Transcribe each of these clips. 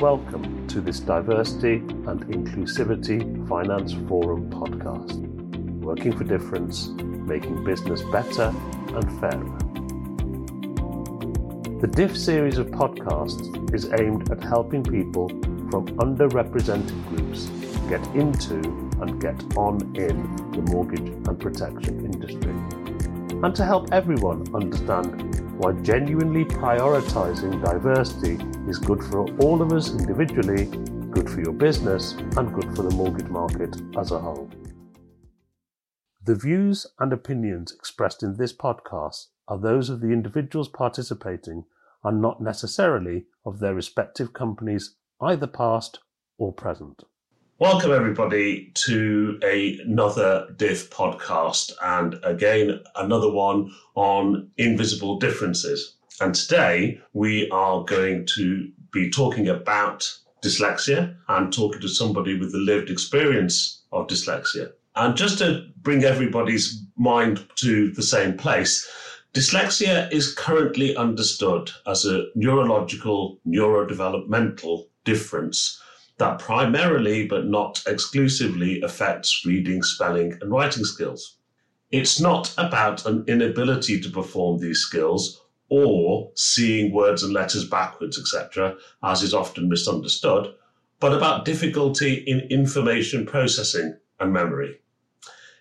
Welcome to this Diversity and Inclusivity Finance Forum podcast. Working for difference, making business better and fairer. The DIF series of podcasts is aimed at helping people from underrepresented groups get into and get on in the mortgage and protection industry, and to help everyone understand why genuinely prioritising diversity is good for all of us individually, good for your business, and good for the mortgage market as a whole. The views and opinions expressed in this podcast are those of the individuals participating and not necessarily of their respective companies, either past or present. Welcome, everybody, to another DIF podcast, and again, another one on invisible differences. And today, we are going to be talking about dyslexia and talking to somebody with the lived experience of dyslexia. And just to bring everybody's mind to the same place, dyslexia is currently understood as a neurological, neurodevelopmental difference that primarily but not exclusively affects reading, spelling, and writing skills. It's not about an inability to perform these skills or seeing words and letters backwards, etc., as is often misunderstood, but about difficulty in information processing and memory.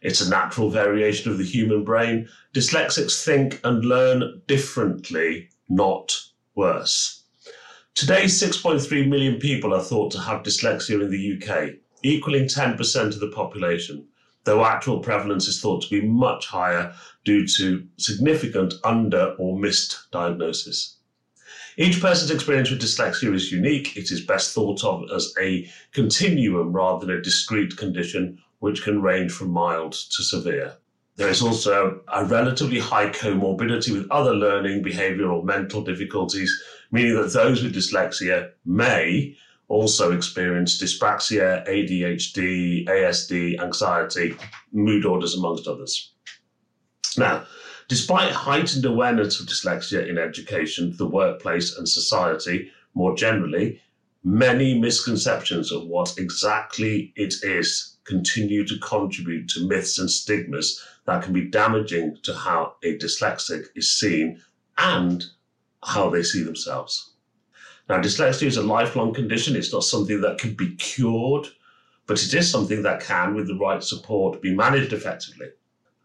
It's a natural variation of the human brain. Dyslexics think and learn differently, not worse. Today, 6.3 million people are thought to have dyslexia in the UK, equaling 10% of the population, though actual prevalence is thought to be much higher due to significant under or missed diagnosis. Each person's experience with dyslexia is unique. It is best thought of as a continuum rather than a discrete condition, which can range from mild to severe. There is also a relatively high comorbidity with other learning, behavioral, or mental difficulties, meaning that those with dyslexia may also experience dyspraxia, ADHD, ASD, anxiety, mood orders, amongst others. Now, despite heightened awareness of dyslexia in education, the workplace, and society more generally, many misconceptions of what exactly it is continue to contribute to myths and stigmas that can be damaging to how a dyslexic is seen and how they see themselves. Now, dyslexia is a lifelong condition. It's not something that can be cured, but it is something that can, with the right support, be managed effectively.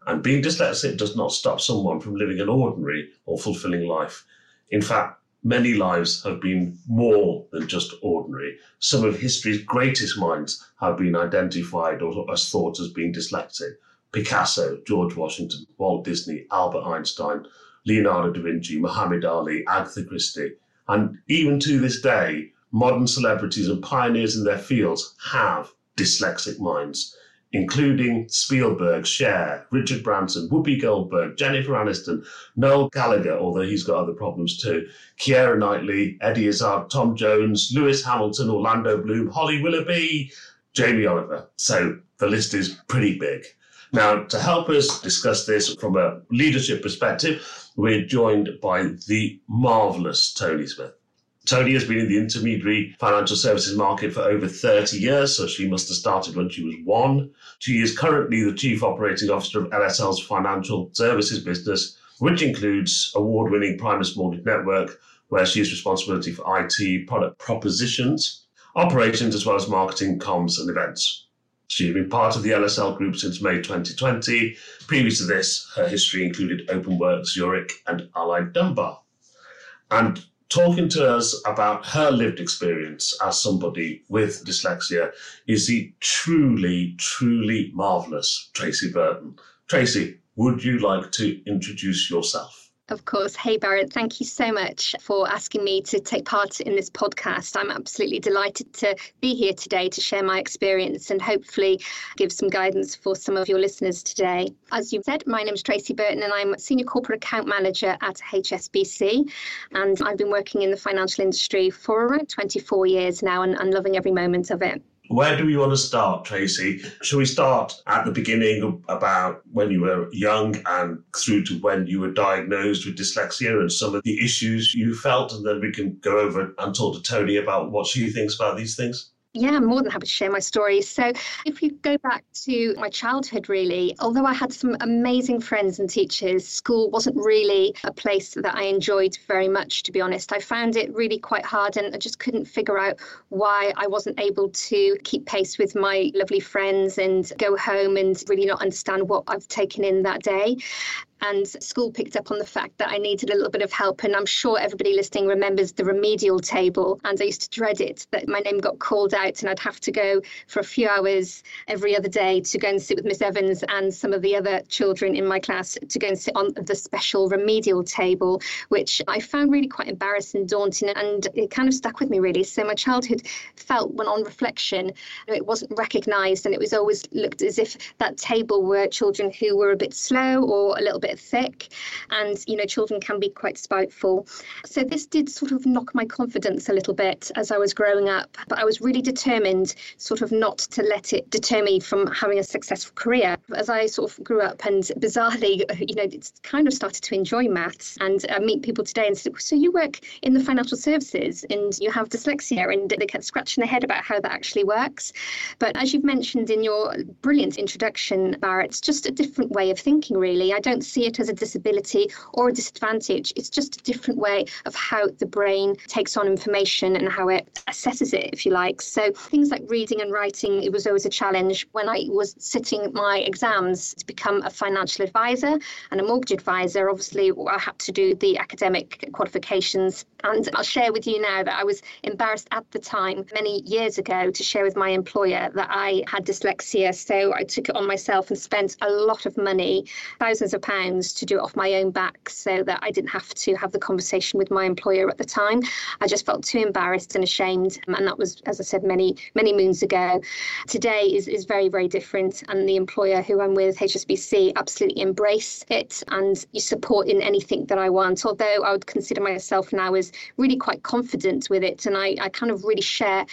And being dyslexic does not stop someone from living an ordinary or fulfilling life. In fact, many lives have been more than just ordinary. Some of history's greatest minds have been identified or as thought as being dyslexic. Picasso, George Washington, Walt Disney, Albert Einstein, Leonardo da Vinci, Muhammad Ali, Agatha Christie. And even to this day, modern celebrities and pioneers in their fields have dyslexic minds, including Spielberg, Cher, Richard Branson, Whoopi Goldberg, Jennifer Aniston, Noel Gallagher, although he's got other problems too, Keira Knightley, Eddie Izzard, Tom Jones, Lewis Hamilton, Orlando Bloom, Holly Willoughby, Jamie Oliver. So the list is pretty big. Now, to help us discuss this from a leadership perspective, we're joined by the marvellous Tony Smith. Tony has been in the intermediary financial services market for over 30 years, so she must have started when she was one. She is currently the Chief Operating Officer of LSL's financial services business, which includes award winning Primis Mortgage Network, where she has responsibility for IT, product propositions, operations, as well as marketing, comms, and events. She's been part of the LSL group since May 2020. Previous to this, her history included Openworks, Zurich, and Allied Dunbar. And talking to us about her lived experience as somebody with dyslexia is the truly, truly marvellous Tracy Burton. Tracy, would you like to introduce yourself? Of course. Hey, Barrett, thank you so much for asking me to take part in this podcast. I'm absolutely delighted to be here today to share my experience and hopefully give some guidance for some of your listeners today. As you said, my name is Tracy Burton and I'm Senior Corporate Account Manager at HSBC. And I've been working in the financial industry for around 24 years now and, and loving every moment of it. Where do we want to start, Tracy? Shall we start at the beginning about when you were young and through to when you were diagnosed with dyslexia and some of the issues you felt? And then we can go over and talk to Tony about what she thinks about these things. Yeah, I'm more than happy to share my story. So, if you go back to my childhood, really, although I had some amazing friends and teachers, school wasn't really a place that I enjoyed very much, to be honest. I found it really quite hard and I just couldn't figure out why I wasn't able to keep pace with my lovely friends and go home and really not understand what I've taken in that day and school picked up on the fact that I needed a little bit of help. And I'm sure everybody listening remembers the remedial table. And I used to dread it that my name got called out and I'd have to go for a few hours every other day to go and sit with Miss Evans and some of the other children in my class to go and sit on the special remedial table, which I found really quite embarrassing daunting. And it kind of stuck with me really. So my childhood felt, when on reflection, it wasn't recognised and it was always looked as if that table were children who were a bit slow or a little bit thick and you know children can be quite spiteful. So this did sort of knock my confidence a little bit as i was growing up but i was really determined sort of not to let it deter me from having a successful career. As i sort of grew up and bizarrely you know it's kind of started to enjoy maths and I meet people today and say so you work in the financial services and you have dyslexia and they kept scratching their head about how that actually works. But as you've mentioned in your brilliant introduction Barrett it's just a different way of thinking really. I don't see it as a disability or a disadvantage. It's just a different way of how the brain takes on information and how it assesses it, if you like. So things like reading and writing, it was always a challenge. When I was sitting my exams to become a financial advisor and a mortgage advisor, obviously I had to do the academic qualifications. And I'll share with you now that I was embarrassed at the time, many years ago, to share with my employer that I had dyslexia. So I took it on myself and spent a lot of money, thousands of pounds pounds to do it off my own back so that I didn't have to have the conversation with my employer at the time. I just felt too embarrassed and ashamed. And that was, as I said, many, many moons ago. Today is, is very, very different. And the employer who I'm with, HSBC, absolutely embrace it and you support in anything that I want. Although I would consider myself now as really quite confident with it. And I, I kind of really share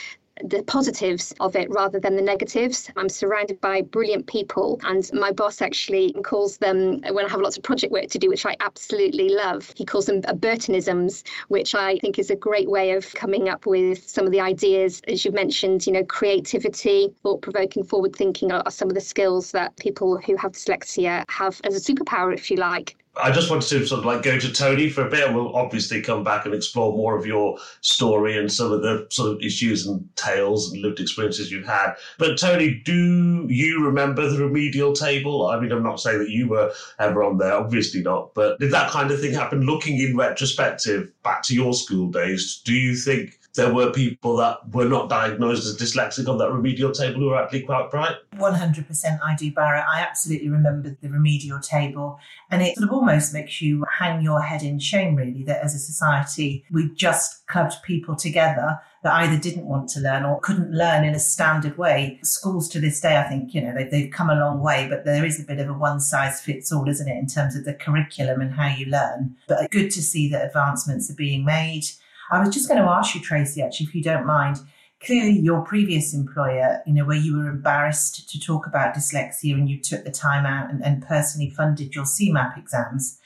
the positives of it rather than the negatives. I'm surrounded by brilliant people, and my boss actually calls them, when I have lots of project work to do, which I absolutely love, he calls them Burtonisms, which I think is a great way of coming up with some of the ideas. As you mentioned, you know, creativity, thought provoking, forward thinking are, are some of the skills that people who have dyslexia have as a superpower, if you like. I just wanted to sort of like go to Tony for a bit, and we'll obviously come back and explore more of your story and some of the sort of issues and tales and lived experiences you've had. But Tony, do you remember the remedial table? I mean, I'm not saying that you were ever on there, obviously not, but did that kind of thing happen? Looking in retrospective back to your school days, do you think there were people that were not diagnosed as dyslexic on that remedial table who were actually quite bright? 100% I do, Barrett. I absolutely remember the remedial table. And it sort of almost makes you hang your head in shame, really, that as a society, we just clubbed people together that either didn't want to learn or couldn't learn in a standard way. Schools to this day, I think, you know, they've, they've come a long way, but there is a bit of a one size fits all, isn't it, in terms of the curriculum and how you learn. But good to see that advancements are being made. I was just going to ask you, Tracy, actually, if you don't mind. Clearly, your previous employer, you know, where you were embarrassed to talk about dyslexia and you took the time out and, and personally funded your CeMAP exams,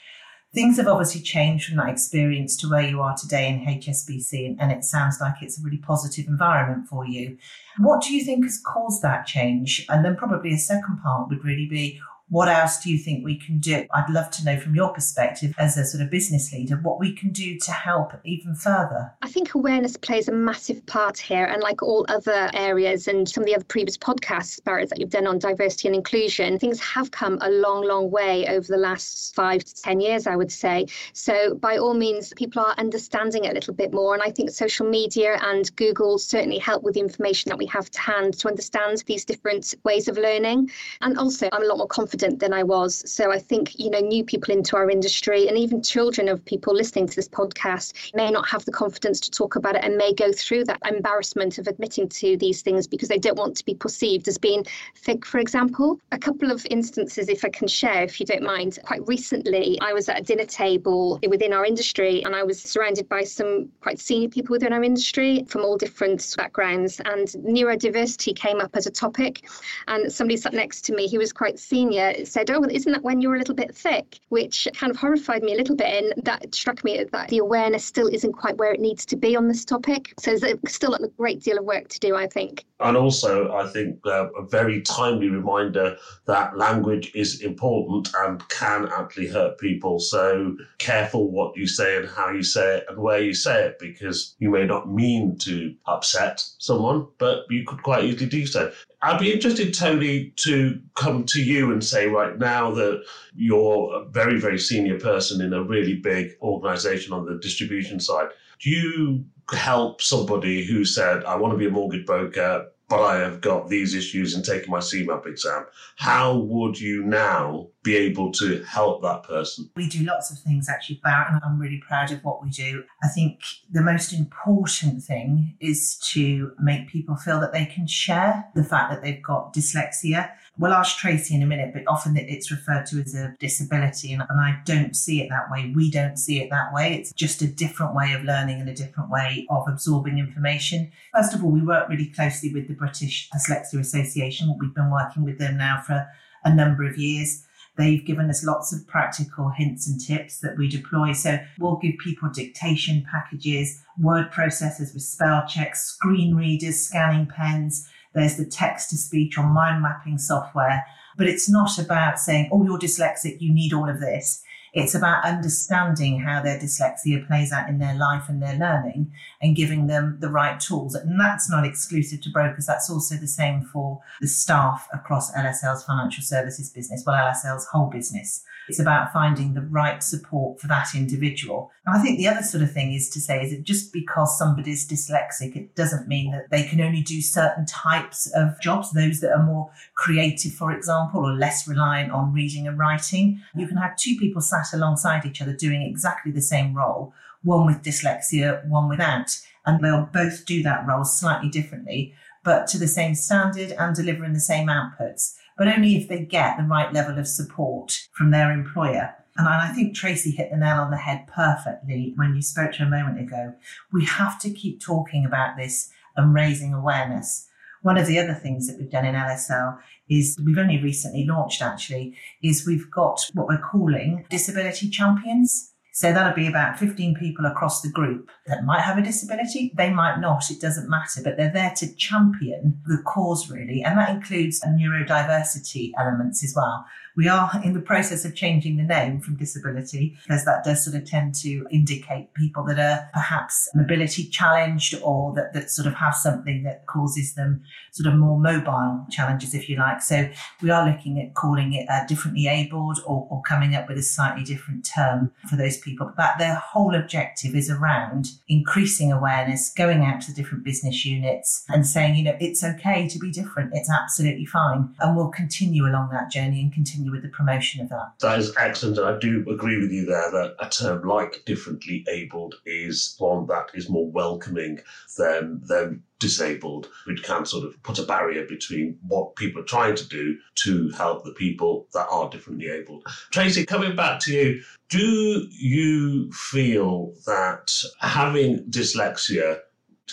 things have obviously changed from that experience to where you are today in HSBC, and it sounds like it's a really positive environment for you. What do you think has caused that change? And then probably a second part would really be what else do you think we can do? I'd love to know from your perspective as a sort of business leader what we can do to help even further. I think awareness plays a massive part here. And like all other areas and some of the other previous podcasts, Barrett, that you've done on diversity and inclusion, things have come a long, long way over the last five to 10 years, I would say. So by all means, people are understanding it a little bit more. And I think social media and Google certainly help with the information that we have to hand to understand these different ways of learning. And also, I'm a lot more confident confident than I was. So I think, you know, new people into our industry and even children of people listening to this podcast may not have the confidence to talk about it and may go through that embarrassment of admitting to these things because they don't want to be perceived as being thick, for example. A couple of instances, if I can share, if you don't mind. Quite recently, I was at a dinner table within our industry and I was surrounded by some quite senior people within our industry from all different backgrounds, and neurodiversity came up as a topic. And somebody sat next to me, he was quite senior, said, Oh, isn't that when you're a little bit thick? Which kind of horrified me a little bit. And that struck me that the awareness still isn't quite where it needs to be on this topic. So there's still a great deal of work to do, I think. And also, I think uh, a very timely reminder that language is important and can actually hurt people. So careful what you say and how you say it and where you say it, because you may not mean to upset someone, but you could quite easily do so. I'd be interested, Tony, to come to you and say right now that you're a very, very senior person in a really big organization on the distribution side. Do you help somebody who said, I want to be a mortgage broker, but I have got these issues in taking my CeMAP exam. How would you now be able to help that person? We do lots of things actually, Barrett, and I'm really proud of what we do. I think the most important thing is to make people feel that they can share the fact that they've got dyslexia. We'll ask Tracy in a minute, but often it's referred to as a disability, and, and I don't see it that way. We don't see it that way. It's just a different way of learning and a different way of absorbing information. First of all, we work really closely with the British Dyslexia Association. We've been working with them now for a number of years. They've given us lots of practical hints and tips that we deploy. So we'll give people dictation packages, word processors with spell checks, screen readers, scanning pens. There's the text to speech or mind mapping software. But it's not about saying, oh, you're dyslexic, you need all of this. It's about understanding how their dyslexia plays out in their life and their learning and giving them the right tools. And that's not exclusive to brokers. That's also the same for the staff across LSL's financial services business, well, LSL's whole business. It's about finding the right support for that individual. And I think the other sort of thing is to say is that just because somebody's dyslexic, it doesn't mean that they can only do certain types of jobs, those that are more creative, for example, or less reliant on reading and writing. You can have two people sat alongside each other doing exactly the same role, one with dyslexia, one without. And they'll both do that role slightly differently, but to the same standard and delivering the same outputs but only if they get the right level of support from their employer. And I think Tracy hit the nail on the head perfectly when you spoke to her a moment ago. We have to keep talking about this and raising awareness. One of the other things that we've done in LSL is we've only recently launched actually, is we've got what we're calling disability champions. So that'll be about 15 people across the group that might have a disability. They might not. It doesn't matter, but they're there to champion the cause really. And that includes neurodiversity elements as well. We are in the process of changing the name from disability because that does sort of tend to indicate people that are perhaps mobility challenged or that, that sort of have something that causes them sort of more mobile challenges, if you like. So we are looking at calling it uh, differently abled or, or coming up with a slightly different term for those people. But their whole objective is around increasing awareness, going out to the different business units and saying, you know, it's okay to be different. It's absolutely fine. And we'll continue along that journey and continue with the promotion of that. That is excellent. I do agree with you there that a term like differently abled is one that is more welcoming than, than disabled, which can sort of put a barrier between what people are trying to do to help the people that are differently abled. Tracy, coming back to you, do you feel that having dyslexia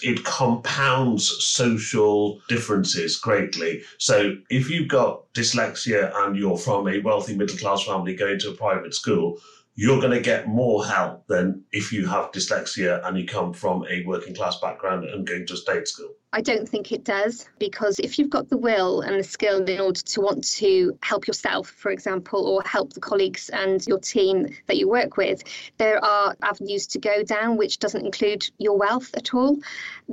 it compounds social differences greatly. So if you've got dyslexia and you're from a wealthy middle class family going to a private school, you're going to get more help than if you have dyslexia and you come from a working class background and going to a state school. I don't think it does because if you've got the will and the skill in order to want to help yourself, for example, or help the colleagues and your team that you work with, there are avenues to go down which doesn't include your wealth at all.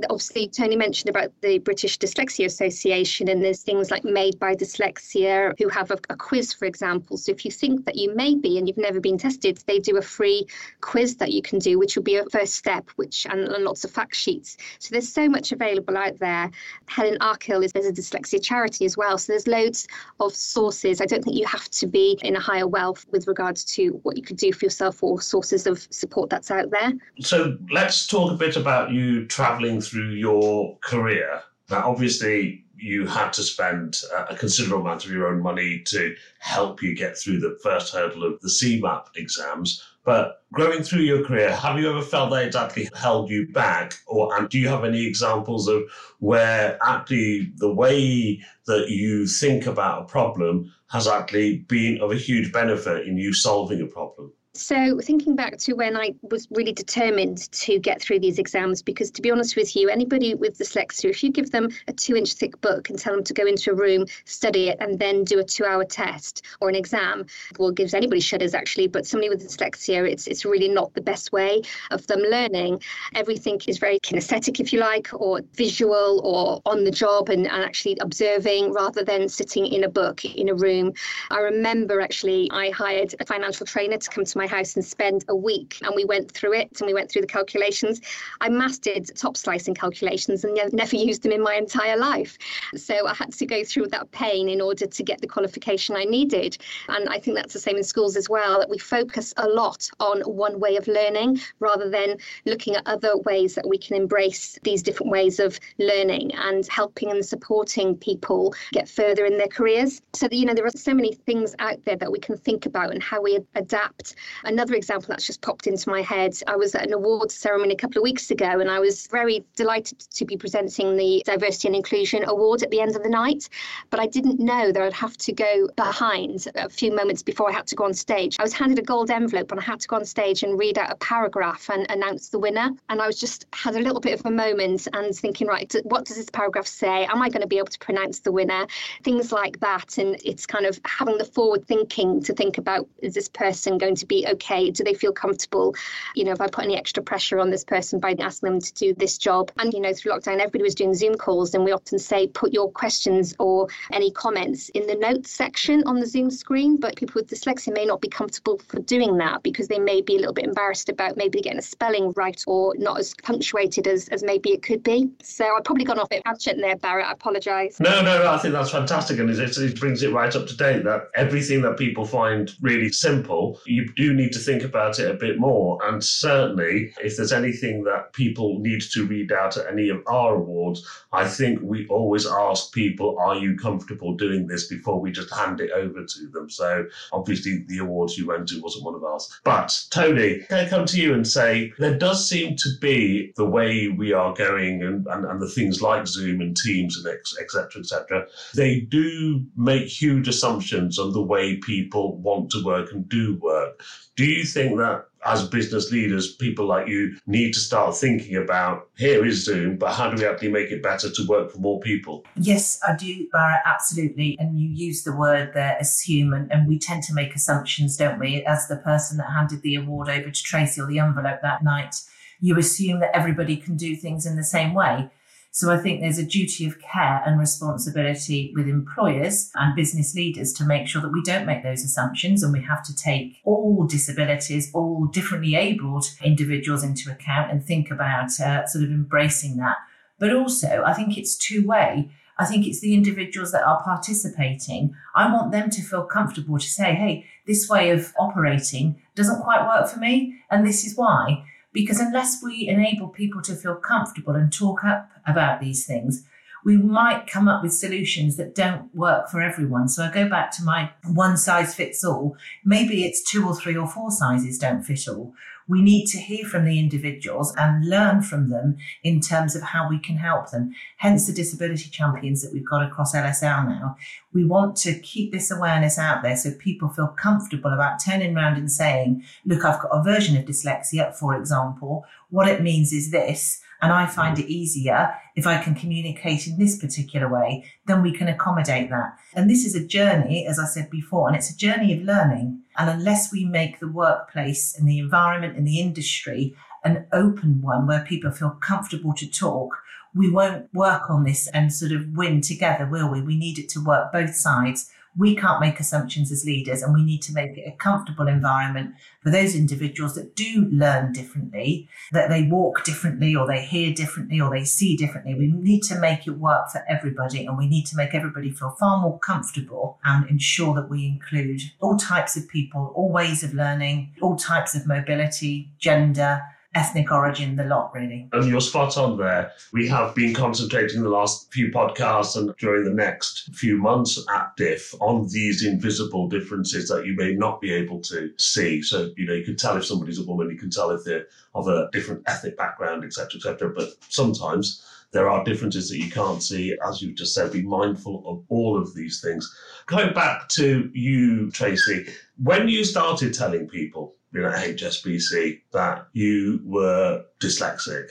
Obviously, Tony mentioned about the British Dyslexia Association, and there's things like Made by Dyslexia who have a, a quiz, for example. So if you think that you may be and you've never been tested, they do a free quiz that you can do, which will be a first step, which and, and lots of fact sheets. So there's so much available out out there. Helen Arkell is there's a dyslexia charity as well. So there's loads of sources. I don't think you have to be in a higher wealth with regards to what you could do for yourself or sources of support that's out there. So let's talk a bit about you traveling through your career. Now, obviously, you had to spend uh, a considerable amount of your own money to help you get through the first hurdle of the CeMAP exams. But growing through your career, have you ever felt that it's actually held you back? Or and do you have any examples of where actually the way that you think about a problem has actually been of a huge benefit in you solving a problem? So, thinking back to when I was really determined to get through these exams, because to be honest with you, anybody with dyslexia, if you give them a two inch thick book and tell them to go into a room, study it, and then do a two hour test or an exam, well, gives anybody shudders actually, but somebody with dyslexia, it's, it's really not the best way of them learning. Everything is very kinesthetic, if you like, or visual or on the job and, and actually observing rather than sitting in a book in a room. I remember actually, I hired a financial trainer to come to my my house and spend a week and we went through it and we went through the calculations. I mastered top slicing calculations and never used them in my entire life. So I had to go through that pain in order to get the qualification I needed. And I think that's the same in schools as well, that we focus a lot on one way of learning rather than looking at other ways that we can embrace these different ways of learning and helping and supporting people get further in their careers. So, you know, there are so many things out there that we can think about and how we adapt Another example that's just popped into my head I was at an awards ceremony a couple of weeks ago, and I was very delighted to be presenting the Diversity and Inclusion Award at the end of the night. But I didn't know that I'd have to go behind a few moments before I had to go on stage. I was handed a gold envelope, and I had to go on stage and read out a paragraph and announce the winner. And I was just had a little bit of a moment and thinking, right, what does this paragraph say? Am I going to be able to pronounce the winner? Things like that. And it's kind of having the forward thinking to think about is this person going to be okay? Do they feel comfortable? You know, if I put any extra pressure on this person by asking them to do this job? And, you know, through lockdown, everybody was doing Zoom calls, and we often say, put your questions or any comments in the notes section on the Zoom screen. But people with dyslexia may not be comfortable for doing that because they may be a little bit embarrassed about maybe getting a spelling right or not as punctuated as, as maybe it could be. So I've probably gone off a bit tangent there, Barrett. I apologise. No, no, no, I think that's fantastic. And it, it brings it right up to date that everything that people find really simple, you do need to think about it a bit more. And certainly, if there's anything that people need to read out at any of our awards, I think we always ask people, are you comfortable doing this before we just hand it over to them? So obviously, the awards you went to wasn't one of ours. But Tony, can I come to you and say, there does seem to be the way we are going and, and, and the things like Zoom and Teams and etc. etc. they do make huge assumptions on the way people want to work and do work. Do you think that as business leaders, people like you need to start thinking about here is Zoom, but how do we actually make it better to work for more people? Yes, I do, Barra, absolutely. And you use the word there, assume, and, and we tend to make assumptions, don't we? As the person that handed the award over to Tracy or the envelope that night, you assume that everybody can do things in the same way. So I think there's a duty of care and responsibility with employers and business leaders to make sure that we don't make those assumptions and we have to take all disabilities, all differently abled individuals into account and think about uh, sort of embracing that. But also, I think it's two way. I think it's the individuals that are participating. I want them to feel comfortable to say, hey, this way of operating doesn't quite work for me, and this is why. Because unless we enable people to feel comfortable and talk up about these things, we might come up with solutions that don't work for everyone. So I go back to my one size fits all. Maybe it's two or three or four sizes don't fit all we need to hear from the individuals and learn from them in terms of how we can help them. Hence the disability champions that we've got across LSL now. We want to keep this awareness out there so people feel comfortable about turning around and saying, look, I've got a version of dyslexia, for example. What it means is this. And I find it easier if I can communicate in this particular way, then we can accommodate that. And this is a journey, as I said before, and it's a journey of learning. And unless we make the workplace and the environment and the industry an open one where people feel comfortable to talk, we won't work on this and sort of win together, will we? We need it to work both sides we can't make assumptions as leaders and we need to make it a comfortable environment for those individuals that do learn differently, that they walk differently or they hear differently or they see differently. We need to make it work for everybody and we need to make everybody feel far more comfortable and ensure that we include all types of people, all ways of learning, all types of mobility, gender, ethnic origin, the lot really. And you're spot on there. We have been concentrating the last few podcasts and during the next few months at DIF on these invisible differences that you may not be able to see. So, you know, you can tell if somebody's a woman, you can tell if they're of a different ethnic background, etc., etc. But sometimes there are differences that you can't see. As you've just said, be mindful of all of these things. Going back to you, Tracy, when you started telling people you HSBC that you were dyslexic.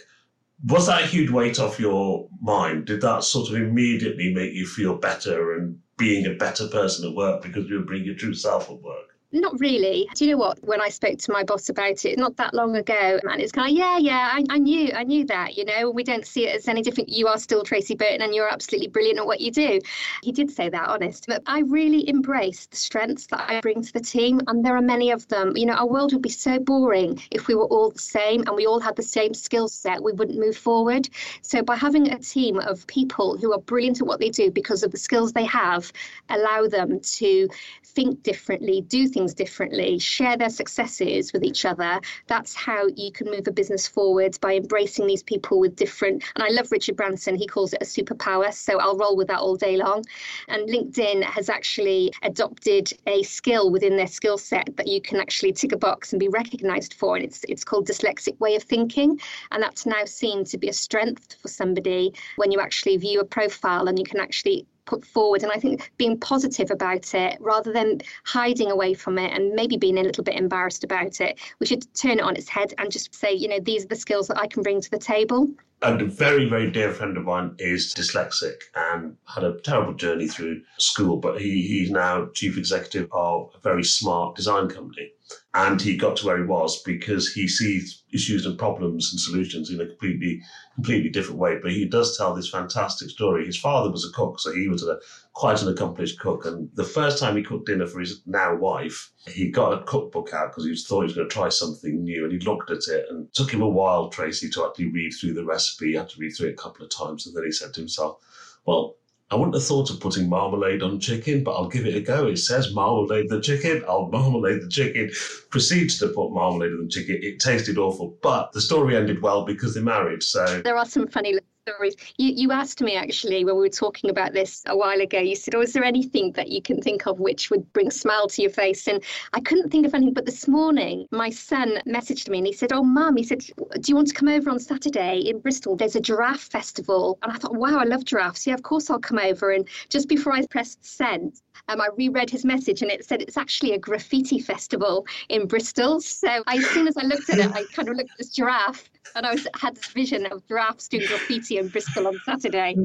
Was that a huge weight off your mind? Did that sort of immediately make you feel better and being a better person at work because you were being your true self at work? Not really. Do you know what? When I spoke to my boss about it, not that long ago, and it's kind of, yeah, yeah, I, I knew, I knew that, you know, we don't see it as any different. You are still Tracy Burton and you're absolutely brilliant at what you do. He did say that, honest. But I really embrace the strengths that I bring to the team, and there are many of them. You know, our world would be so boring if we were all the same and we all had the same skill set. We wouldn't move forward. So by having a team of people who are brilliant at what they do because of the skills they have, allow them to think differently, do things differently, share their successes with each other. That's how you can move a business forward by embracing these people with different. And I love Richard Branson, he calls it a superpower. So I'll roll with that all day long. And LinkedIn has actually adopted a skill within their skill set that you can actually tick a box and be recognized for. And it's, it's called dyslexic way of thinking. And that's now seen to be a strength for somebody when you actually view a profile and you can actually put forward. And I think being positive about it rather than hiding away from it and maybe being a little bit embarrassed about it, we should turn it on its head and just say, you know, these are the skills that I can bring to the table. And a very, very dear friend of mine is dyslexic and had a terrible journey through school, but he, he's now chief executive of a very smart design company. And he got to where he was because he sees issues and problems and solutions in a completely, completely different way. But he does tell this fantastic story. His father was a cook, so he was a, quite an accomplished cook. And the first time he cooked dinner for his now wife, he got a cookbook out because he thought he was going to try something new. And he looked at it and it took him a while, Tracy, to actually read through the recipe. He had to read through it a couple of times. And then he said to himself, well, I wouldn't have thought of putting marmalade on chicken, but I'll give it a go. It says marmalade the chicken. I'll marmalade the chicken. Proceeds to put marmalade on the chicken. It tasted awful, but the story ended well because they married. So there are some funny stories. You, you asked me actually when we were talking about this a while ago, you said, Oh, is there anything that you can think of which would bring a smile to your face? And I couldn't think of anything. But this morning, my son messaged me and he said, Oh, mum, he said, Do you want to come over on Saturday in Bristol? There's a giraffe festival. And I thought, Wow, I love giraffes. Yeah, of course I'll come over. And just before I pressed send, um, I reread his message and it said it's actually a graffiti festival in Bristol. So I, as soon as I looked at it, I kind of looked at this giraffe and I was, had this vision of giraffes doing graffiti in Bristol on Saturday.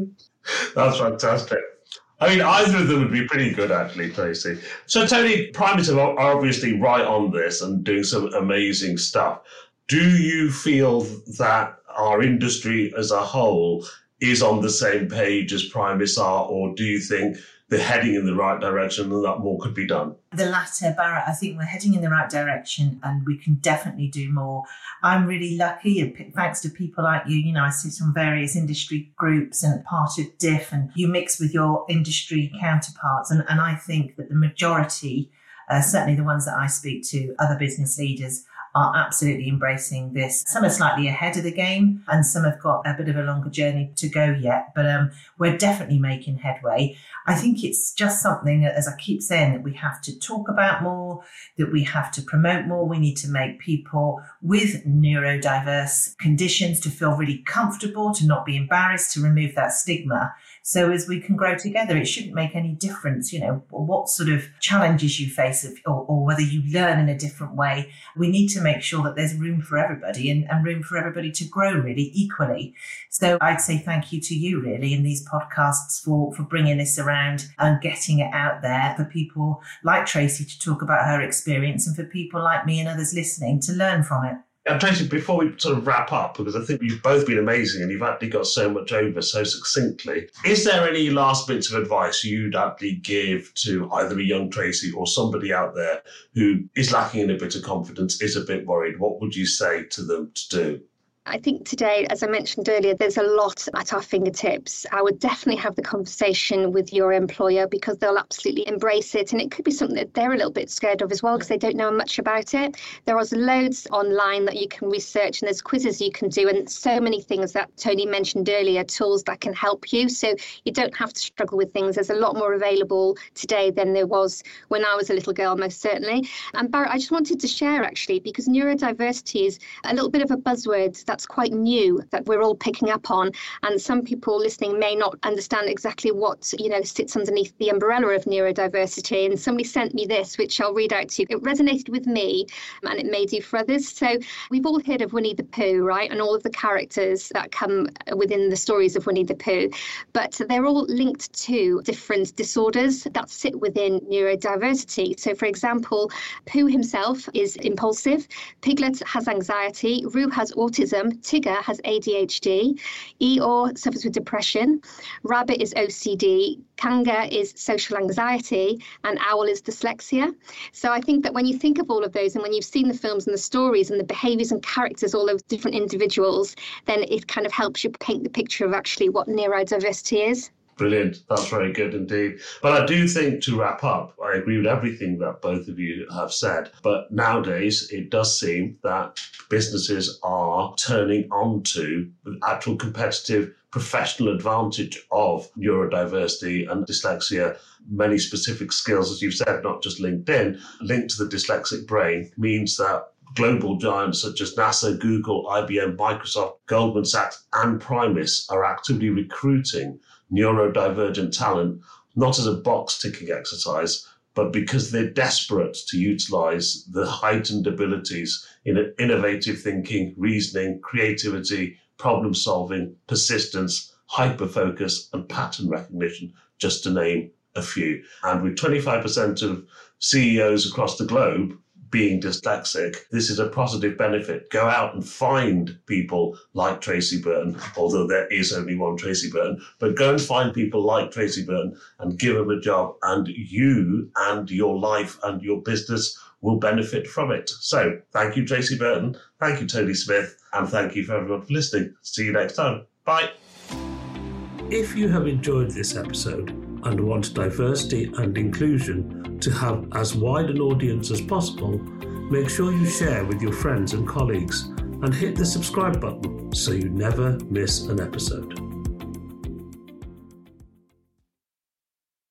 That's fantastic. I mean, either of them would be pretty good, actually, Tracy. So, Tony, Primis are obviously right on this and doing some amazing stuff. Do you feel that our industry as a whole is on the same page as Primis are, or do you think they're heading in the right direction and that more could be done? The latter, Barrett, I think we're heading in the right direction and we can definitely do more. I'm really lucky, thanks to people like you. You know, I sit on various industry groups and part of DIF, and you mix with your industry counterparts. And, and I think that the majority, uh, certainly the ones that I speak to, other business leaders, are absolutely embracing this. Some are slightly ahead of the game and some have got a bit of a longer journey to go yet, but um, we're definitely making headway. I think it's just something, as I keep saying, that we have to talk about more, that we have to promote more. We need to make people with neurodiverse conditions to feel really comfortable, to not be embarrassed, to remove that stigma. So as we can grow together, it shouldn't make any difference, you know, what sort of challenges you face or, or, whether you learn in a different way. We need to make sure that there's room for everybody and, and room for everybody to grow really equally. So I'd say thank you to you really in these podcasts for, for bringing this around and getting it out there for people like Tracy to talk about her experience and for people like me and others listening to learn from it. And Tracy, before we sort of wrap up, because I think you've both been amazing and you've actually got so much over so succinctly, is there any last bits of advice you'd actually give to either a young Tracy or somebody out there who is lacking in a bit of confidence, is a bit worried? What would you say to them to do? I think today, as I mentioned earlier, there's a lot at our fingertips. I would definitely have the conversation with your employer because they'll absolutely embrace it. And it could be something that they're a little bit scared of as well because they don't know much about it. There are loads online that you can research and there's quizzes you can do and so many things that Tony mentioned earlier, tools that can help you. So you don't have to struggle with things. There's a lot more available today than there was when I was a little girl, most certainly. And Barrett, I just wanted to share actually because neurodiversity is a little bit of a buzzword that that's quite new that we're all picking up on. And some people listening may not understand exactly what, you know, sits underneath the umbrella of neurodiversity. And somebody sent me this, which I'll read out to you. It resonated with me um, and it may do for others. So we've all heard of Winnie the Pooh, right? And all of the characters that come uh, within the stories of Winnie the Pooh. But they're all linked to different disorders that sit within neurodiversity. So, for example, Pooh himself is impulsive, Piglet has anxiety, Roo has autism, Um, Tigger has ADHD. Eeyore suffers with depression. Rabbit is OCD. Kanga is social anxiety. And Owl is dyslexia. So I think that when you think of all of those and when you've seen the films and the stories and the behaviors and characters, all those different individuals, then it kind of helps you paint the picture of actually what neurodiversity is. Brilliant. That's very good indeed. But I do think to wrap up, I agree with everything that both of you have said. But nowadays, it does seem that businesses are turning onto the actual competitive professional advantage of neurodiversity and dyslexia. Many specific skills, as you've said, not just LinkedIn, linked to the dyslexic brain means that global giants such as NASA, Google, IBM, Microsoft, Goldman Sachs, and Primis are actively recruiting neurodivergent talent, not as a box ticking exercise, but because they're desperate to utilize the heightened abilities in innovative thinking, reasoning, creativity, problem solving, persistence, hyper focus, and pattern recognition, just to name a few. And with 25% of CEOs across the globe being dyslexic, this is a positive benefit. Go out and find people like Tracy Burton, although there is only one Tracy Burton, but go and find people like Tracy Burton and give them a job, and you and your life and your business will benefit from it. So, thank you, Tracy Burton. Thank you, Tony Smith. And thank you for everyone for listening. See you next time. Bye. If you have enjoyed this episode and want diversity and inclusion, to have as wide an audience as possible, make sure you share with your friends and colleagues and hit the subscribe button so you never miss an episode.